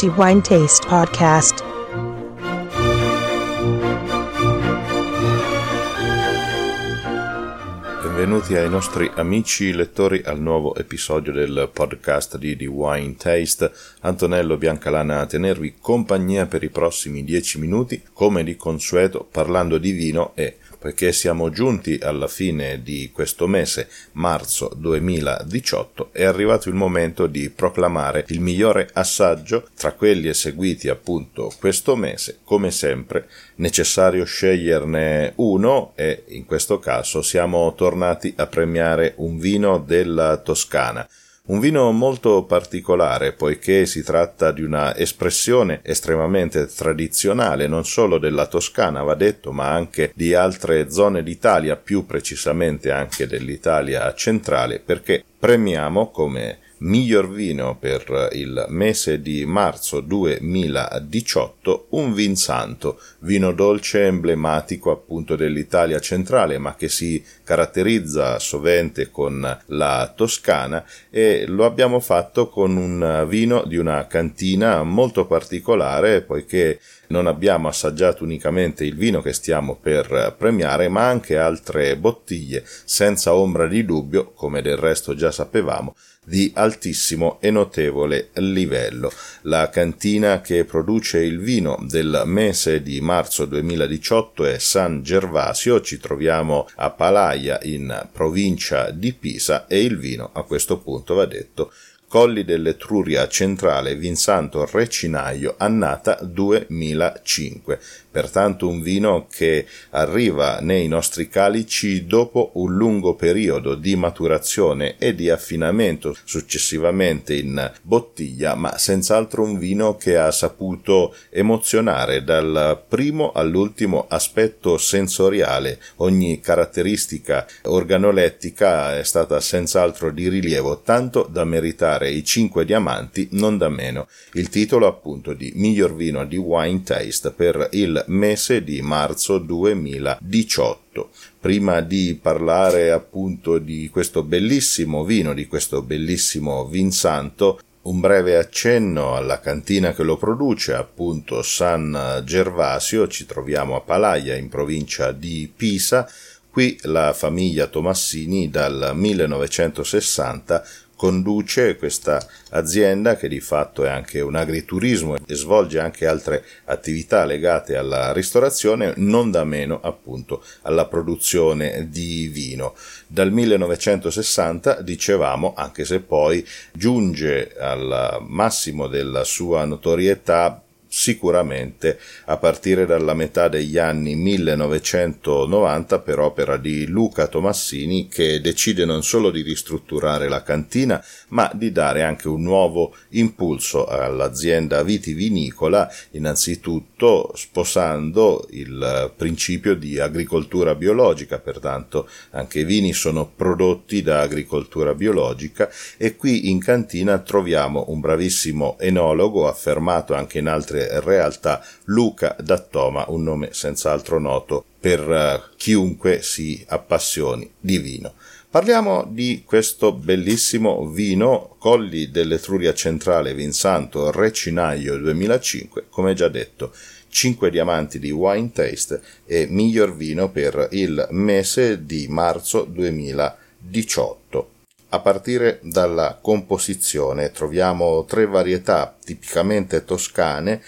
The Wine Taste Podcast. Benvenuti ai nostri amici lettori al nuovo episodio del podcast di The Wine Taste. Antonello Biancalana a tenervi compagnia per i prossimi dieci minuti, come di consueto, parlando di vino e poiché siamo giunti alla fine di questo mese, marzo 2018, è arrivato il momento di proclamare il migliore assaggio tra quelli eseguiti appunto questo mese. Come sempre, necessario sceglierne uno e in questo caso siamo tornati a premiare un vino della Toscana un vino molto particolare poiché si tratta di una espressione estremamente tradizionale non solo della Toscana, va detto, ma anche di altre zone d'Italia, più precisamente anche dell'Italia centrale, perché premiamo come miglior vino per il mese di marzo 2018 un Vinsanto, vino dolce emblematico appunto dell'Italia centrale ma che si caratterizza sovente con la Toscana e lo abbiamo fatto con un vino di una cantina molto particolare poiché non abbiamo assaggiato unicamente il vino che stiamo per premiare, ma anche altre bottiglie, senza ombra di dubbio, come del resto già sapevamo, di altissimo e notevole livello. La cantina che produce il vino del mese di marzo 2018 è San Gervasio, ci troviamo a Palaia in provincia di Pisa e il vino a questo punto va detto Colli dell'Etruria Centrale Vinsanto Recinaio annata 2005 pertanto un vino che arriva nei nostri calici dopo un lungo periodo di maturazione e di affinamento successivamente in bottiglia, ma senz'altro un vino che ha saputo emozionare dal primo all'ultimo aspetto sensoriale. Ogni caratteristica organolettica è stata senz'altro di rilievo, tanto da meritare i cinque diamanti, non da meno. Il titolo appunto di miglior vino di wine taste per il mese di marzo 2018. Prima di parlare appunto di questo bellissimo vino, di questo bellissimo Vinsanto, un breve accenno alla cantina che lo produce, appunto San Gervasio, ci troviamo a Palaia in provincia di Pisa. Qui la famiglia Tomassini dal 1960 conduce questa azienda che di fatto è anche un agriturismo e svolge anche altre attività legate alla ristorazione, non da meno appunto alla produzione di vino. Dal 1960 dicevamo, anche se poi giunge al massimo della sua notorietà sicuramente a partire dalla metà degli anni 1990 per opera di Luca Tomassini che decide non solo di ristrutturare la cantina ma di dare anche un nuovo impulso all'azienda vitivinicola innanzitutto sposando il principio di agricoltura biologica. Pertanto anche i vini sono prodotti da agricoltura biologica e qui in cantina troviamo un bravissimo enologo affermato anche in altre realtà Luca Dattoma, un nome senz'altro noto per uh, chiunque si appassioni di vino. Parliamo di questo bellissimo vino Colli dell'Etruria Centrale Vinsanto Recinaio 2005, come già detto, 5 diamanti di Wine Taste e miglior vino per il mese di marzo 2018. A partire dalla composizione troviamo tre varietà tipicamente toscane.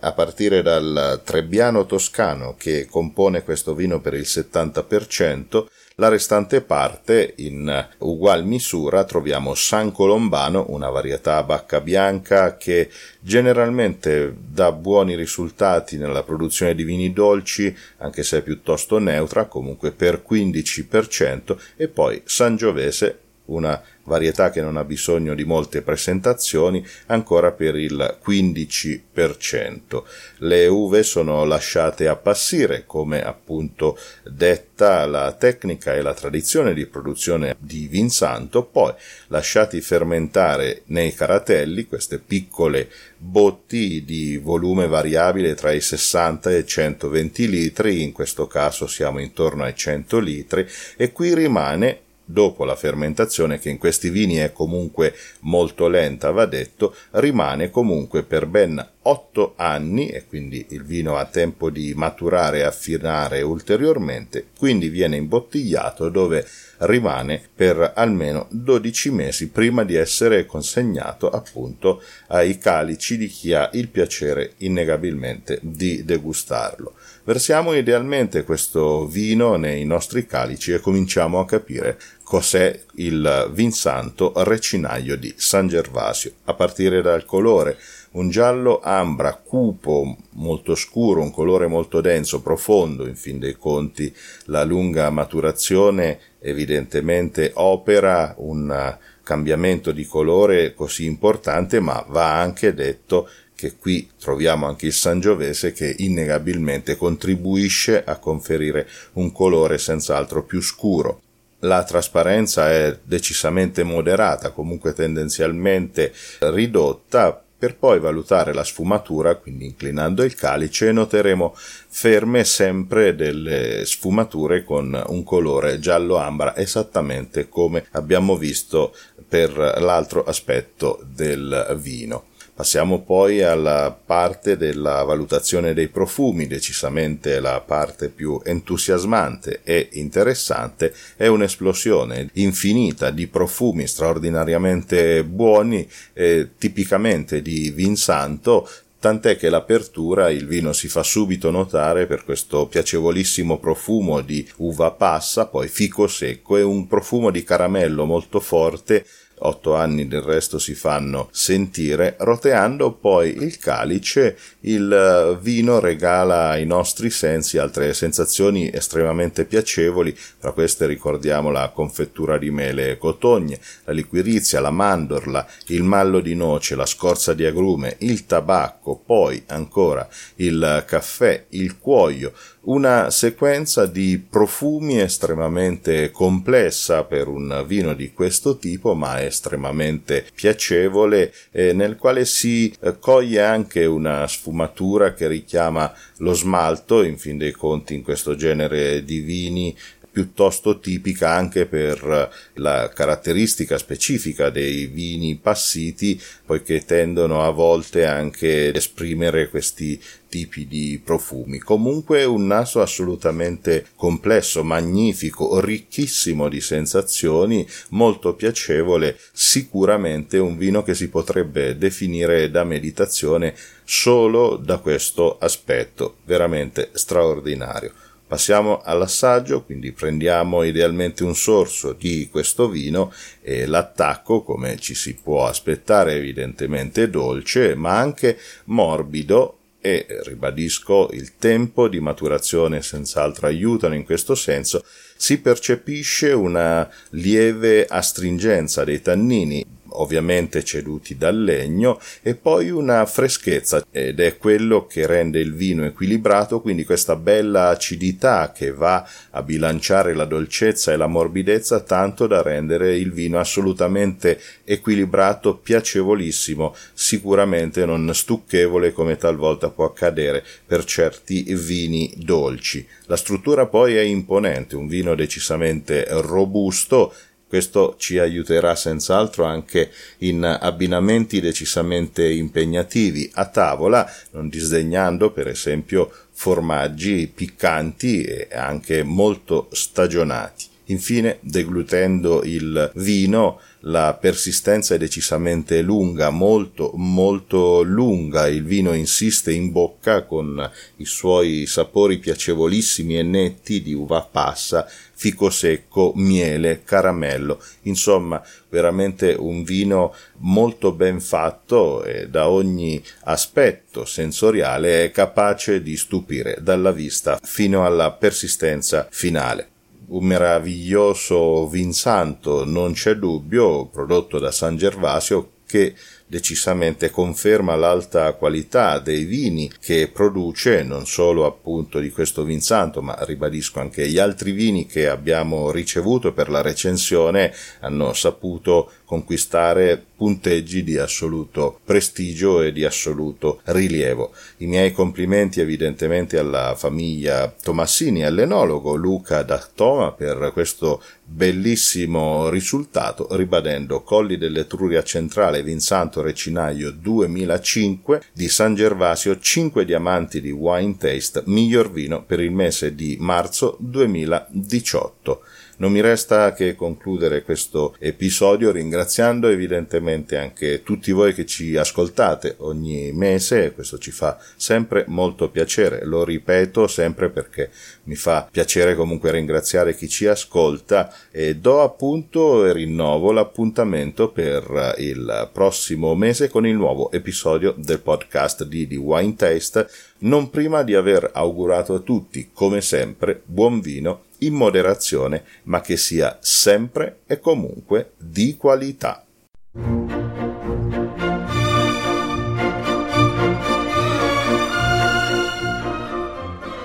A partire dal Trebbiano toscano che compone questo vino per il 70%, la restante parte in ugual misura troviamo San Colombano, una varietà a bacca bianca che generalmente dà buoni risultati nella produzione di vini dolci, anche se è piuttosto neutra, comunque per 15%, e poi Sangiovese una varietà che non ha bisogno di molte presentazioni, ancora per il 15%. Le uve sono lasciate appassire, come appunto detta la tecnica e la tradizione di produzione di Vinsanto, poi lasciati fermentare nei caratelli, queste piccole botti di volume variabile tra i 60 e i 120 litri, in questo caso siamo intorno ai 100 litri, e qui rimane dopo la fermentazione, che in questi vini è comunque molto lenta, va detto, rimane comunque per ben 8 anni e quindi il vino ha tempo di maturare e affinare ulteriormente, quindi viene imbottigliato dove rimane per almeno 12 mesi prima di essere consegnato appunto ai calici di chi ha il piacere innegabilmente di degustarlo. Versiamo idealmente questo vino nei nostri calici e cominciamo a capire cos'è il Vinsanto Recinaio di San Gervasio, a partire dal colore un giallo ambra, cupo, molto scuro, un colore molto denso, profondo, in fin dei conti la lunga maturazione evidentemente opera un cambiamento di colore così importante, ma va anche detto che qui troviamo anche il Sangiovese che innegabilmente contribuisce a conferire un colore senz'altro più scuro. La trasparenza è decisamente moderata, comunque tendenzialmente ridotta, per poi valutare la sfumatura, quindi inclinando il calice, noteremo ferme sempre delle sfumature con un colore giallo ambra, esattamente come abbiamo visto per l'altro aspetto del vino. Passiamo poi alla parte della valutazione dei profumi, decisamente la parte più entusiasmante e interessante. È un'esplosione infinita di profumi straordinariamente buoni, eh, tipicamente di vin santo, tant'è che l'apertura il vino si fa subito notare per questo piacevolissimo profumo di uva passa, poi fico secco e un profumo di caramello molto forte otto anni del resto si fanno sentire, roteando poi il calice, il eh, vino regala ai nostri sensi altre sensazioni estremamente piacevoli, tra queste ricordiamo la confettura di mele e cotogne, la liquirizia, la mandorla, il mallo di noce, la scorza di agrume, il tabacco, poi ancora il caffè, il cuoio, una sequenza di profumi estremamente complessa per un vino di questo tipo, ma estremamente piacevole, eh, nel quale si eh, coglie anche una sfumatura che richiama lo smalto, in fin dei conti in questo genere di vini piuttosto tipica anche per la caratteristica specifica dei vini passiti, poiché tendono a volte anche ad esprimere questi tipi di profumi. Comunque un naso assolutamente complesso, magnifico, ricchissimo di sensazioni, molto piacevole, sicuramente un vino che si potrebbe definire da meditazione solo da questo aspetto, veramente straordinario. Passiamo all'assaggio, quindi prendiamo idealmente un sorso di questo vino e l'attacco, come ci si può aspettare, evidentemente dolce, ma anche morbido e ribadisco il tempo di maturazione senz'altro aiutano in questo senso, si percepisce una lieve astringenza dei tannini ovviamente ceduti dal legno, e poi una freschezza ed è quello che rende il vino equilibrato, quindi questa bella acidità che va a bilanciare la dolcezza e la morbidezza tanto da rendere il vino assolutamente equilibrato, piacevolissimo, sicuramente non stucchevole come talvolta può accadere per certi vini dolci. La struttura poi è imponente, un vino decisamente robusto questo ci aiuterà senz'altro anche in abbinamenti decisamente impegnativi a tavola, non disdegnando per esempio formaggi piccanti e anche molto stagionati. Infine, deglutendo il vino, la persistenza è decisamente lunga, molto molto lunga, il vino insiste in bocca con i suoi sapori piacevolissimi e netti di uva passa, fico secco, miele, caramello, insomma veramente un vino molto ben fatto e da ogni aspetto sensoriale è capace di stupire dalla vista fino alla persistenza finale un meraviglioso vin santo, non c'è dubbio, prodotto da San Gervasio, che decisamente conferma l'alta qualità dei vini che produce, non solo appunto di questo Vinsanto, ma ribadisco anche gli altri vini che abbiamo ricevuto per la recensione hanno saputo conquistare punteggi di assoluto prestigio e di assoluto rilievo. I miei complimenti evidentemente alla famiglia Tomassini, all'enologo Luca D'Attoma per questo bellissimo risultato, ribadendo Colli dell'Etruria Centrale Vinsanto Recinaio 2005 di San Gervasio 5 diamanti di Wine Taste, miglior vino per il mese di marzo 2018. Non mi resta che concludere questo episodio ringraziando evidentemente anche tutti voi che ci ascoltate ogni mese, questo ci fa sempre molto piacere, lo ripeto sempre perché mi fa piacere comunque ringraziare chi ci ascolta e do appunto e rinnovo l'appuntamento per il prossimo mese con il nuovo episodio del podcast di The Wine Taste, non prima di aver augurato a tutti, come sempre, buon vino in moderazione, ma che sia sempre e comunque di qualità.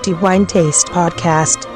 The Wine Taste Podcast.